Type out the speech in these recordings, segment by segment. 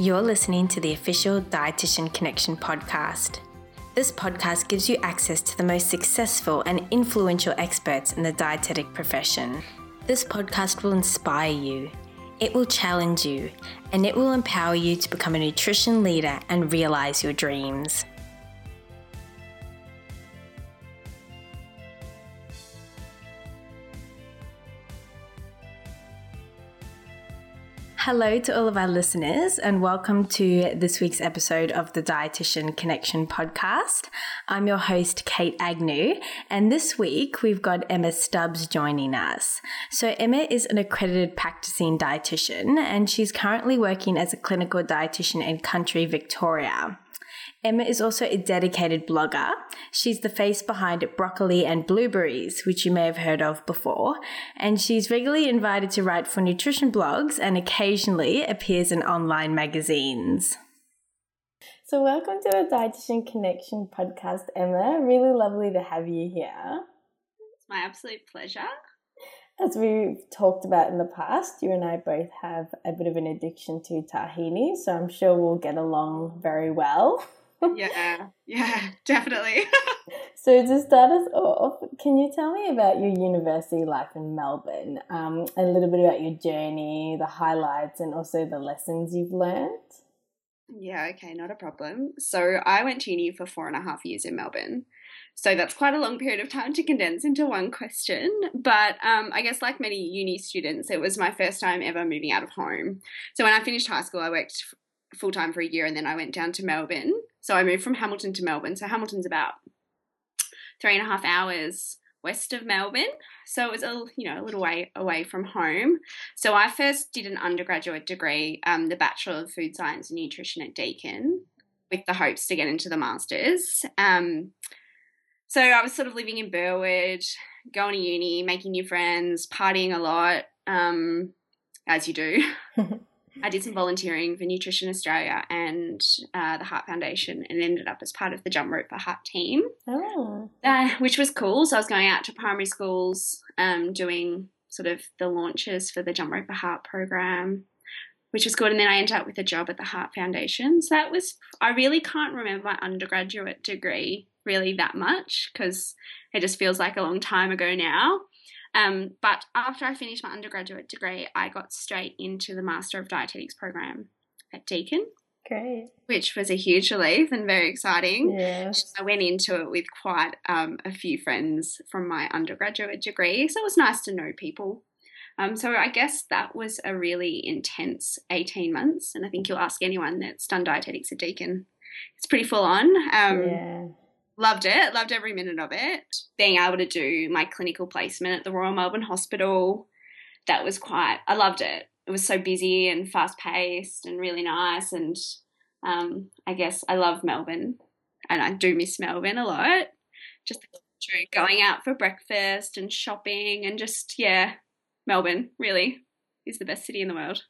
You're listening to the official Dietitian Connection podcast. This podcast gives you access to the most successful and influential experts in the dietetic profession. This podcast will inspire you, it will challenge you, and it will empower you to become a nutrition leader and realize your dreams. Hello to all of our listeners, and welcome to this week's episode of the Dietitian Connection podcast. I'm your host, Kate Agnew, and this week we've got Emma Stubbs joining us. So, Emma is an accredited practicing dietitian, and she's currently working as a clinical dietitian in country Victoria. Emma is also a dedicated blogger. She's the face behind Broccoli and Blueberries, which you may have heard of before, and she's regularly invited to write for nutrition blogs and occasionally appears in online magazines. So, welcome to the Dietitian Connection podcast, Emma. Really lovely to have you here. It's my absolute pleasure. As we've talked about in the past, you and I both have a bit of an addiction to tahini, so I'm sure we'll get along very well yeah, yeah, definitely. so to start us off, can you tell me about your university life in Melbourne? Um, a little bit about your journey, the highlights, and also the lessons you've learned. Yeah, okay, not a problem. So I went to uni for four and a half years in Melbourne. So that's quite a long period of time to condense into one question. But um, I guess, like many uni students, it was my first time ever moving out of home. So when I finished high school, I worked full time for a year and then I went down to Melbourne. So I moved from Hamilton to Melbourne. So Hamilton's about three and a half hours west of Melbourne. So it was a you know a little way away from home. So I first did an undergraduate degree, um, the Bachelor of Food Science and Nutrition at Deakin, with the hopes to get into the masters. Um, so I was sort of living in Burwood, going to uni, making new friends, partying a lot, um, as you do. I did some volunteering for Nutrition Australia and uh, the Heart Foundation and ended up as part of the Jump Rope for Heart team, oh. uh, which was cool. So I was going out to primary schools um, doing sort of the launches for the Jump Rope for Heart program, which was good. And then I ended up with a job at the Heart Foundation. So that was, I really can't remember my undergraduate degree really that much because it just feels like a long time ago now. Um, but after I finished my undergraduate degree, I got straight into the Master of Dietetics program at Deakin. Great. Which was a huge relief and very exciting. Yes. I went into it with quite um, a few friends from my undergraduate degree, so it was nice to know people. Um, so I guess that was a really intense 18 months, and I think you'll ask anyone that's done dietetics at Deakin. It's pretty full on. Um, yeah loved it, loved every minute of it. Being able to do my clinical placement at the Royal Melbourne Hospital, that was quite, I loved it. It was so busy and fast paced and really nice. And um, I guess I love Melbourne and I do miss Melbourne a lot. Just going out for breakfast and shopping and just, yeah, Melbourne really is the best city in the world.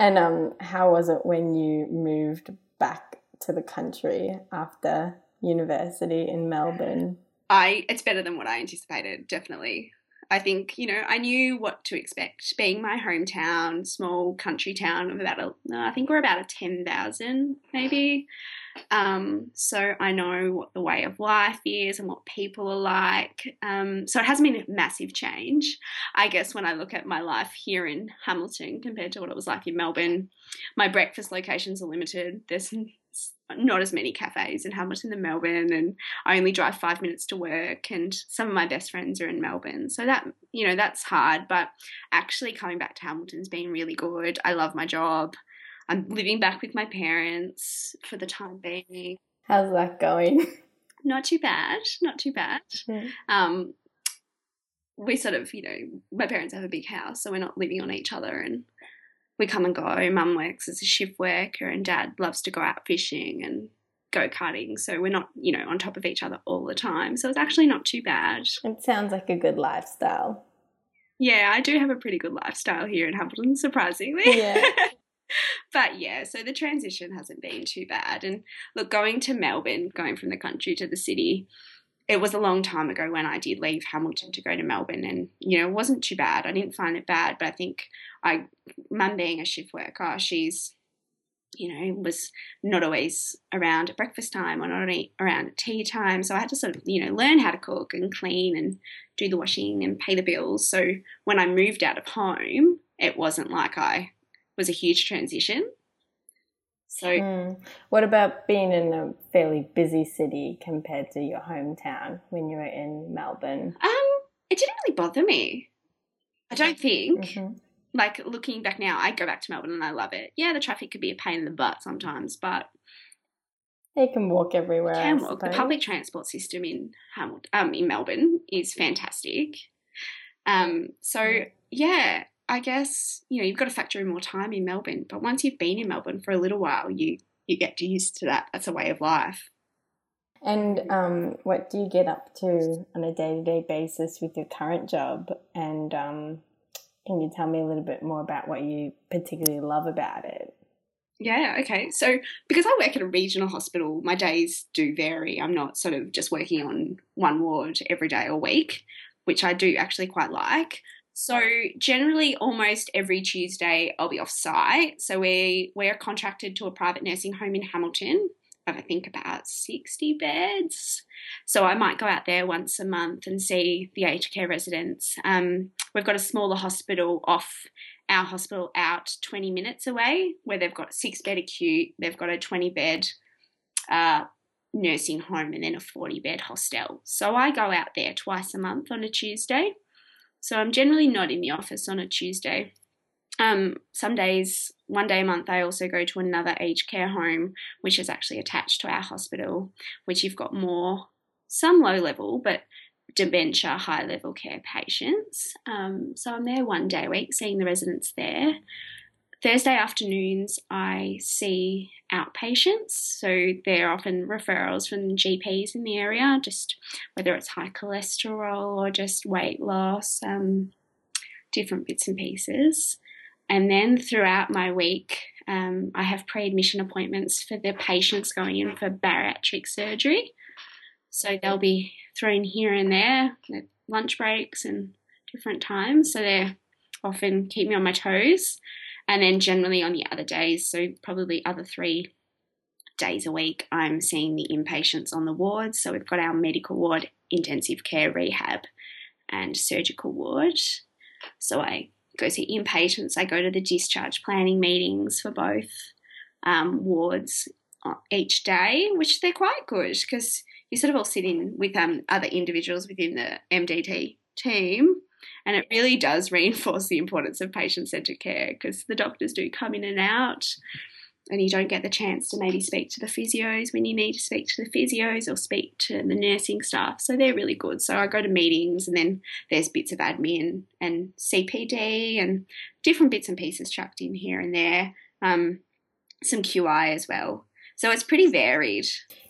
And um, how was it when you moved back to the country after university in Melbourne? I it's better than what I anticipated, definitely. I think, you know, I knew what to expect. Being my hometown, small country town of about a, I think we're about a 10,000 maybe. Um, so I know what the way of life is and what people are like. Um, so it hasn't been a massive change. I guess when I look at my life here in Hamilton compared to what it was like in Melbourne, my breakfast locations are limited. There's not as many cafes in Hamilton than Melbourne, and I only drive five minutes to work. And some of my best friends are in Melbourne, so that you know that's hard. But actually, coming back to Hamilton's been really good. I love my job. I'm living back with my parents for the time being. How's that going? Not too bad. Not too bad. Mm. Um, we sort of, you know, my parents have a big house, so we're not living on each other, and we come and go. Mum works as a shift worker, and Dad loves to go out fishing and go karting. So we're not, you know, on top of each other all the time. So it's actually not too bad. It sounds like a good lifestyle. Yeah, I do have a pretty good lifestyle here in Hamilton, surprisingly. Yeah. but yeah, so the transition hasn't been too bad. And look, going to Melbourne, going from the country to the city, it was a long time ago when I did leave Hamilton to go to Melbourne, and you know, it wasn't too bad. I didn't find it bad, but I think I, mum being a shift worker, she's you know, was not always around at breakfast time or not around at tea time. So I had to sort of, you know, learn how to cook and clean and do the washing and pay the bills. So when I moved out of home, it wasn't like I was a huge transition. So, mm. what about being in a fairly busy city compared to your hometown when you were in Melbourne? Um, it didn't really bother me. I don't think. Mm-hmm like looking back now, I go back to Melbourne and I love it. Yeah, the traffic could be a pain in the butt sometimes, but you can walk everywhere. Can walk. The public transport system in Hamilton, um, in Melbourne is fantastic. Um, so yeah, I guess you know you've got to factor in more time in Melbourne, but once you've been in Melbourne for a little while, you you get used to that. That's a way of life. And um, what do you get up to on a day to day basis with your current job? And um, can you tell me a little bit more about what you particularly love about it? Yeah, okay. So, because I work at a regional hospital, my days do vary. I'm not sort of just working on one ward every day or week, which I do actually quite like. So, generally, almost every Tuesday, I'll be off site. So, we, we're contracted to a private nursing home in Hamilton. of I think about 60 beds. So I might go out there once a month and see the aged care residents. Um, we've got a smaller hospital off our hospital out 20 minutes away where they've got six bed acute, they've got a 20 bed uh, nursing home, and then a 40 bed hostel. So I go out there twice a month on a Tuesday. So I'm generally not in the office on a Tuesday. Um, some days, one day a month, I also go to another aged care home, which is actually attached to our hospital, which you've got more, some low level, but dementia, high level care patients. Um, so I'm there one day a week, seeing the residents there. Thursday afternoons, I see outpatients. So they're often referrals from GPs in the area, just whether it's high cholesterol or just weight loss, um, different bits and pieces. And then throughout my week, um, I have pre admission appointments for the patients going in for bariatric surgery. So they'll be thrown here and there at lunch breaks and different times. So they often keep me on my toes. And then generally on the other days, so probably other three days a week, I'm seeing the inpatients on the wards. So we've got our medical ward, intensive care rehab, and surgical ward. So I go see inpatients. I go to the discharge planning meetings for both um, wards uh, each day, which they're quite good because you sort of all sit in with um, other individuals within the MDT team. And it really does reinforce the importance of patient centered care because the doctors do come in and out and you don't get the chance to maybe speak to the physios when you need to speak to the physios or speak to the nursing staff. So they're really good. So I go to meetings and then there's bits of admin and CPD and different bits and pieces chucked in here and there. Um, some QI as well. So it's pretty varied.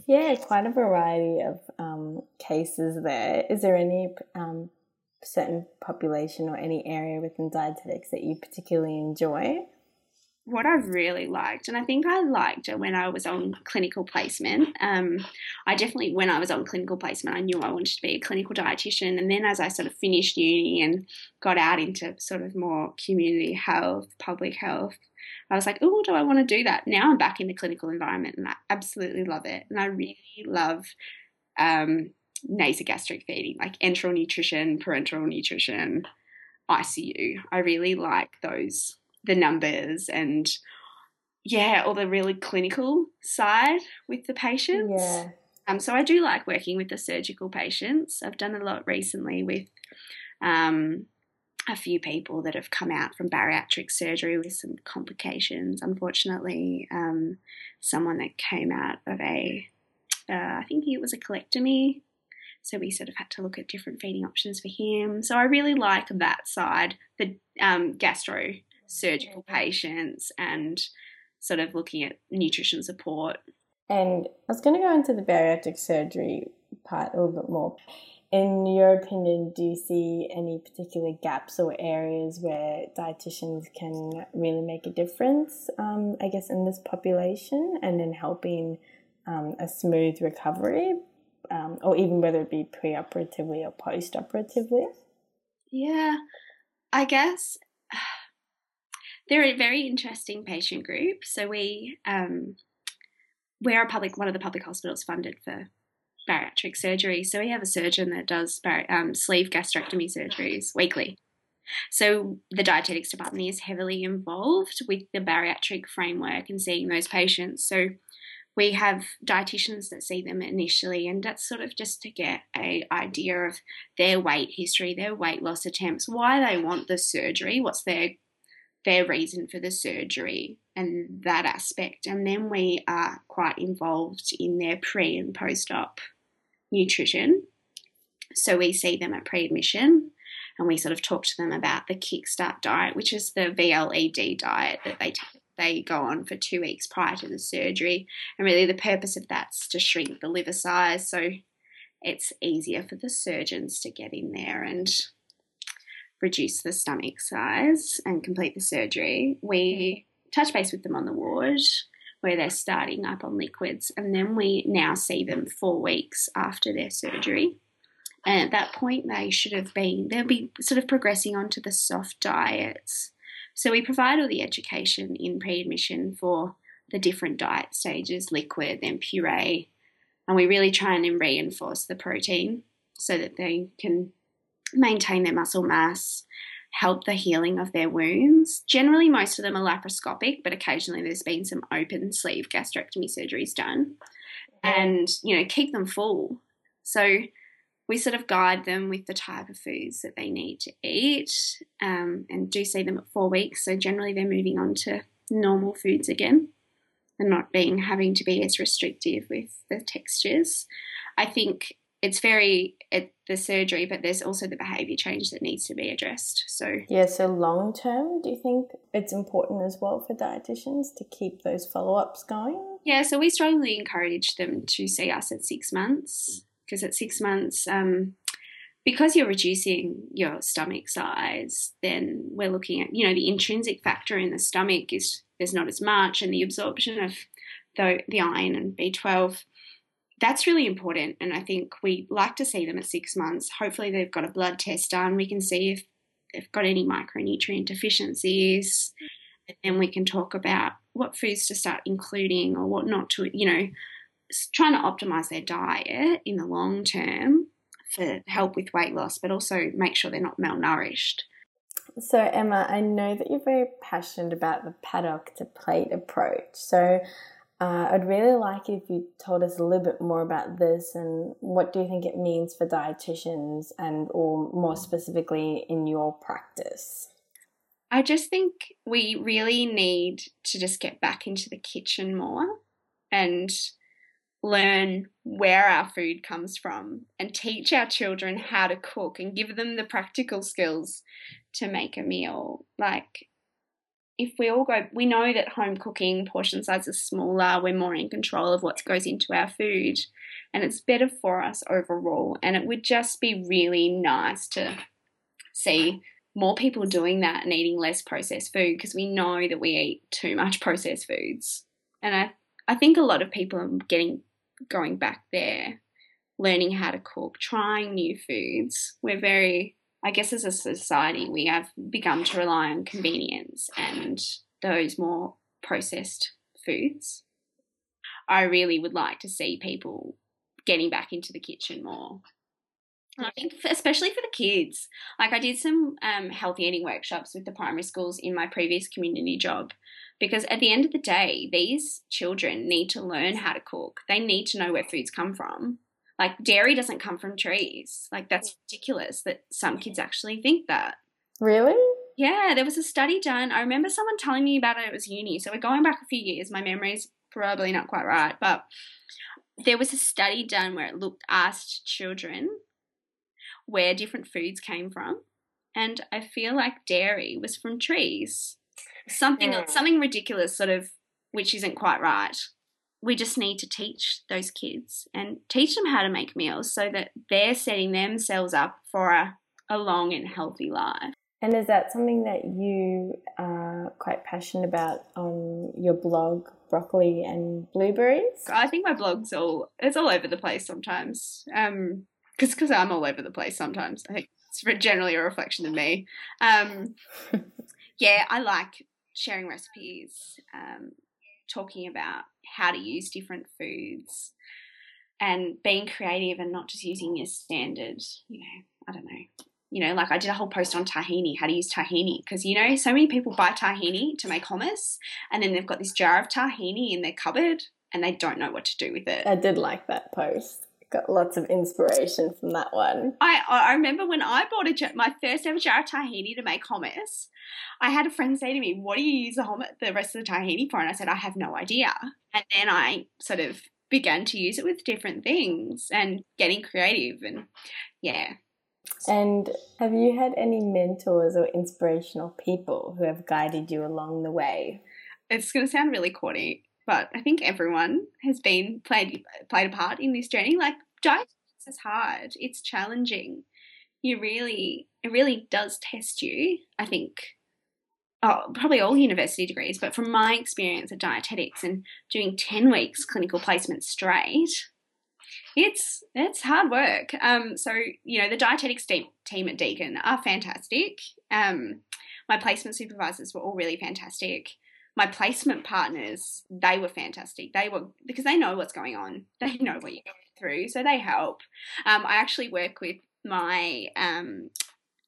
Yeah, quite a variety of um, cases there. Is there any um, certain population or any area within dietetics that you particularly enjoy? what I really liked, and I think I liked it when I was on clinical placement. Um, I definitely, when I was on clinical placement, I knew I wanted to be a clinical dietitian. And then as I sort of finished uni and got out into sort of more community health, public health, I was like, oh, do I want to do that? Now I'm back in the clinical environment and I absolutely love it. And I really love um, nasogastric feeding, like enteral nutrition, parenteral nutrition, ICU. I really like those the numbers and yeah, all the really clinical side with the patients. Yeah. Um, so I do like working with the surgical patients. I've done a lot recently with um, a few people that have come out from bariatric surgery with some complications. Unfortunately, um, someone that came out of a, uh, I think it was a colectomy. So we sort of had to look at different feeding options for him. So I really like that side, the um, gastro surgical patients and sort of looking at nutrition support. And I was going to go into the bariatric surgery part a little bit more. In your opinion, do you see any particular gaps or areas where dietitians can really make a difference, um, I guess, in this population and in helping um, a smooth recovery, um, or even whether it be pre-operatively or post-operatively? Yeah, I guess they're a very interesting patient group. So we um, we're a public one of the public hospitals funded for bariatric surgery. So we have a surgeon that does bar- um, sleeve gastrectomy surgeries weekly. So the dietetics department is heavily involved with the bariatric framework and seeing those patients. So we have dietitians that see them initially, and that's sort of just to get a idea of their weight history, their weight loss attempts, why they want the surgery, what's their their reason for the surgery, and that aspect. And then we are quite involved in their pre and post op nutrition. So we see them at pre admission and we sort of talk to them about the Kickstart diet, which is the VLED diet that they take they go on for two weeks prior to the surgery. And really, the purpose of that's to shrink the liver size so it's easier for the surgeons to get in there and reduce the stomach size and complete the surgery. We touch base with them on the ward where they're starting up on liquids, and then we now see them four weeks after their surgery. And at that point, they should have been, they'll be sort of progressing onto the soft diets so we provide all the education in pre-admission for the different diet stages, liquid, then puree, and we really try and reinforce the protein so that they can maintain their muscle mass, help the healing of their wounds. Generally, most of them are laparoscopic, but occasionally there's been some open sleeve gastrectomy surgeries done, and you know keep them full. So we sort of guide them with the type of foods that they need to eat um, and do see them at four weeks. So generally they're moving on to normal foods again and not being having to be as restrictive with the textures. I think it's very at the surgery, but there's also the behaviour change that needs to be addressed. So yeah, so long term, do you think it's important as well for dietitians to keep those follow ups going? Yeah, so we strongly encourage them to see us at six months because at six months, um, because you're reducing your stomach size, then we're looking at, you know, the intrinsic factor in the stomach is there's not as much, and the absorption of the, the iron and B12, that's really important. And I think we like to see them at six months. Hopefully, they've got a blood test done. We can see if they've got any micronutrient deficiencies. And then we can talk about what foods to start including or what not to, you know, trying to optimize their diet in the long term for help with weight loss, but also make sure they're not malnourished. So, Emma, I know that you're very passionate about the paddock to plate approach. So, uh, I'd really like if you told us a little bit more about this and what do you think it means for dietitians and, or more specifically, in your practice. I just think we really need to just get back into the kitchen more and learn where our food comes from and teach our children how to cook and give them the practical skills to make a meal. Like, if we all go, we know that home cooking portion size is smaller, we're more in control of what goes into our food, and it's better for us overall. And it would just be really nice to see more people doing that and eating less processed food because we know that we eat too much processed foods. And I, I think a lot of people are getting going back there, learning how to cook, trying new foods. We're very, I guess, as a society, we have begun to rely on convenience and those more processed foods. I really would like to see people getting back into the kitchen more. I think, especially for the kids, like I did some um, healthy eating workshops with the primary schools in my previous community job, because at the end of the day, these children need to learn how to cook. They need to know where foods come from. Like dairy doesn't come from trees. Like that's ridiculous that some kids actually think that. Really? Yeah, there was a study done. I remember someone telling me about it. It was uni. So we're going back a few years. My memory's probably not quite right, but there was a study done where it looked asked children where different foods came from, and I feel like dairy was from trees. Something yeah. something ridiculous sort of which isn't quite right. We just need to teach those kids and teach them how to make meals so that they're setting themselves up for a, a long and healthy life. And is that something that you are quite passionate about on your blog broccoli and blueberries? I think my blog's all it's all over the place sometimes. Um because because i'm all over the place sometimes i think it's generally a reflection of me um yeah i like sharing recipes, um, talking about how to use different foods, and being creative and not just using your standard, you know, I don't know. You know, like I did a whole post on tahini, how to use tahini, because you know, so many people buy tahini to make hummus, and then they've got this jar of tahini in their cupboard, and they don't know what to do with it. I did like that post. Got lots of inspiration from that one. I I remember when I bought a my first ever jar of tahini to make hummus. I had a friend say to me, "What do you use the hummus, the rest of the tahini for?" And I said, "I have no idea." And then I sort of began to use it with different things and getting creative and yeah. And have you had any mentors or inspirational people who have guided you along the way? It's going to sound really corny, but I think everyone has been played played a part in this journey. Like diet is hard. It's challenging. You really it really does test you. I think oh, probably all university degrees, but from my experience at dietetics and doing 10 weeks clinical placement straight, it's it's hard work. Um, so you know the dietetics team, team at Deakin are fantastic. Um, my placement supervisors were all really fantastic. My placement partners, they were fantastic. They were because they know what's going on. They know what you're going through, so they help. Um, I actually work with my um,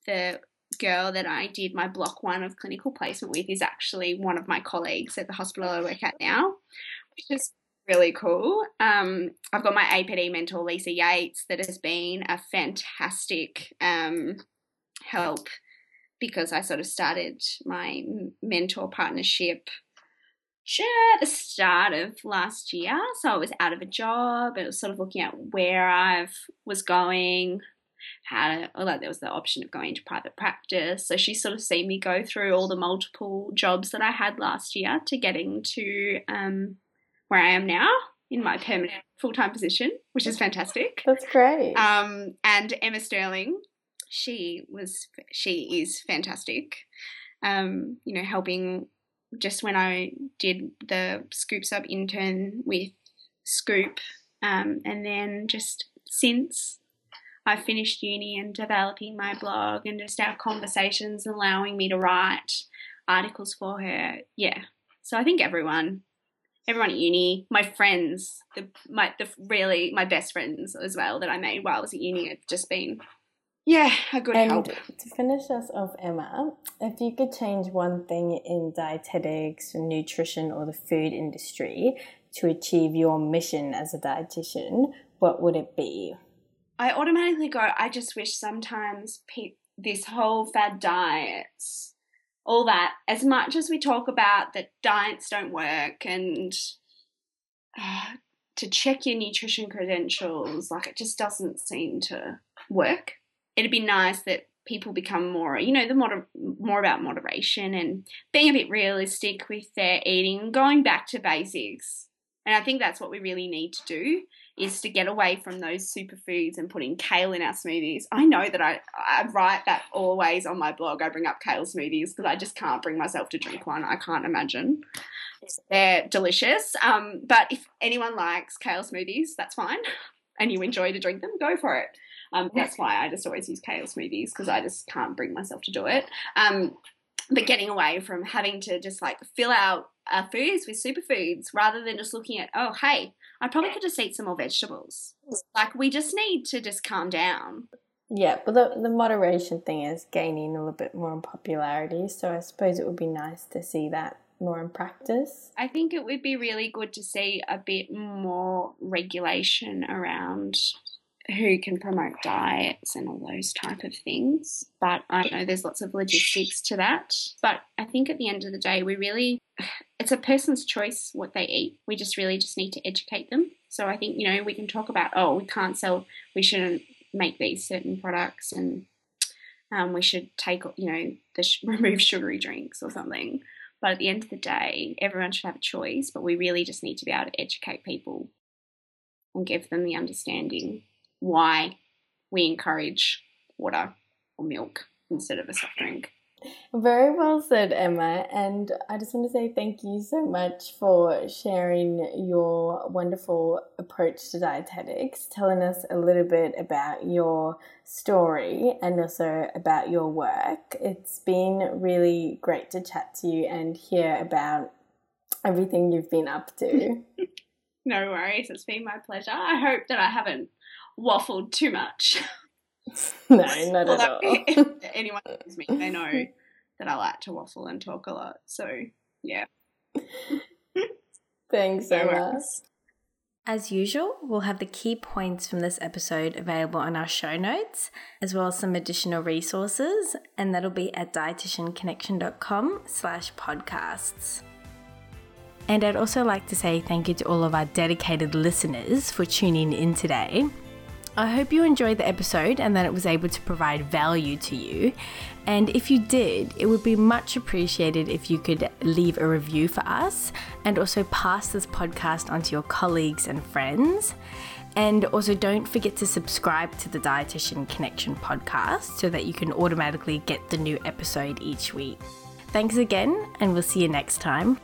the girl that I did my block one of clinical placement with is actually one of my colleagues at the hospital I work at now, which is really cool. Um, I've got my APD mentor, Lisa Yates, that has been a fantastic um, help because I sort of started my mentor partnership at the start of last year. So I was out of a job. I was sort of looking at where I was going, how to, like there was the option of going to private practice. So she sort of seen me go through all the multiple jobs that I had last year to getting to um, where I am now in my permanent full time position, which is fantastic. That's great. Um, and Emma Stirling, she was she is fantastic. Um, you know, helping just when I did the Scoops Up intern with Scoop, um, and then just since I finished uni and developing my blog and just our conversations allowing me to write articles for her. Yeah. So I think everyone, everyone at uni, my friends, the my the really my best friends as well that I made while I was at uni have just been yeah, a good and help. To finish us off, Emma, if you could change one thing in dietetics, nutrition, or the food industry to achieve your mission as a dietitian, what would it be? I automatically go, I just wish sometimes pe- this whole fad diets, all that, as much as we talk about that diets don't work and uh, to check your nutrition credentials, like it just doesn't seem to work. It'd be nice that people become more, you know, the moder- more about moderation and being a bit realistic with their eating, going back to basics. And I think that's what we really need to do is to get away from those superfoods and putting kale in our smoothies. I know that I, I write that always on my blog. I bring up kale smoothies because I just can't bring myself to drink one. I can't imagine. They're delicious. Um, but if anyone likes kale smoothies, that's fine. And you enjoy to drink them, go for it. Um, that's why I just always use kale smoothies because I just can't bring myself to do it. Um, but getting away from having to just like fill out our foods with superfoods rather than just looking at, oh, hey, I probably could just eat some more vegetables. Like, we just need to just calm down. Yeah, but the, the moderation thing is gaining a little bit more in popularity. So I suppose it would be nice to see that more in practice. I think it would be really good to see a bit more regulation around who can promote diets and all those type of things. But I know there's lots of logistics to that. But I think at the end of the day, we really, it's a person's choice what they eat. We just really just need to educate them. So I think, you know, we can talk about, oh, we can't sell, we shouldn't make these certain products and um, we should take, you know, sh- remove sugary drinks or something. But at the end of the day, everyone should have a choice, but we really just need to be able to educate people and give them the understanding why we encourage water or milk instead of a soft drink. Very well said, Emma. And I just want to say thank you so much for sharing your wonderful approach to dietetics, telling us a little bit about your story and also about your work. It's been really great to chat to you and hear about everything you've been up to. no worries, it's been my pleasure. I hope that I haven't waffled too much. no, not at all. If anyone knows me, they know that I like to waffle and talk a lot. So, yeah. Thanks so much. As usual, we'll have the key points from this episode available on our show notes, as well as some additional resources, and that'll be at dietitianconnection.com slash podcasts. And I'd also like to say thank you to all of our dedicated listeners for tuning in today. I hope you enjoyed the episode and that it was able to provide value to you. And if you did, it would be much appreciated if you could leave a review for us and also pass this podcast on to your colleagues and friends. And also, don't forget to subscribe to the Dietitian Connection podcast so that you can automatically get the new episode each week. Thanks again, and we'll see you next time.